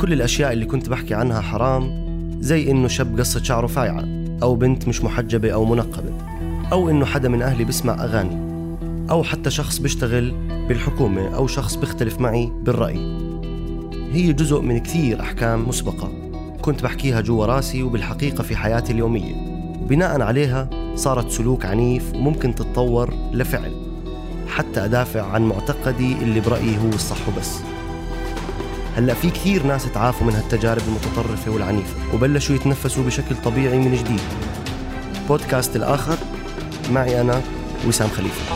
كل الأشياء اللي كنت بحكي عنها حرام زي إنه شاب قصة شعره فايعة أو بنت مش محجبة أو منقبة أو إنه حدا من أهلي بسمع أغاني أو حتى شخص بيشتغل بالحكومة أو شخص بيختلف معي بالرأي. هي جزء من كثير أحكام مسبقة كنت بحكيها جوا راسي وبالحقيقة في حياتي اليومية. وبناء عليها صارت سلوك عنيف وممكن تتطور لفعل. حتى أدافع عن معتقدي اللي برأيي هو الصح وبس. هلأ في كثير ناس تعافوا من هالتجارب المتطرفة والعنيفة وبلشوا يتنفسوا بشكل طبيعي من جديد. بودكاست الآخر معي أنا وسام خليفة.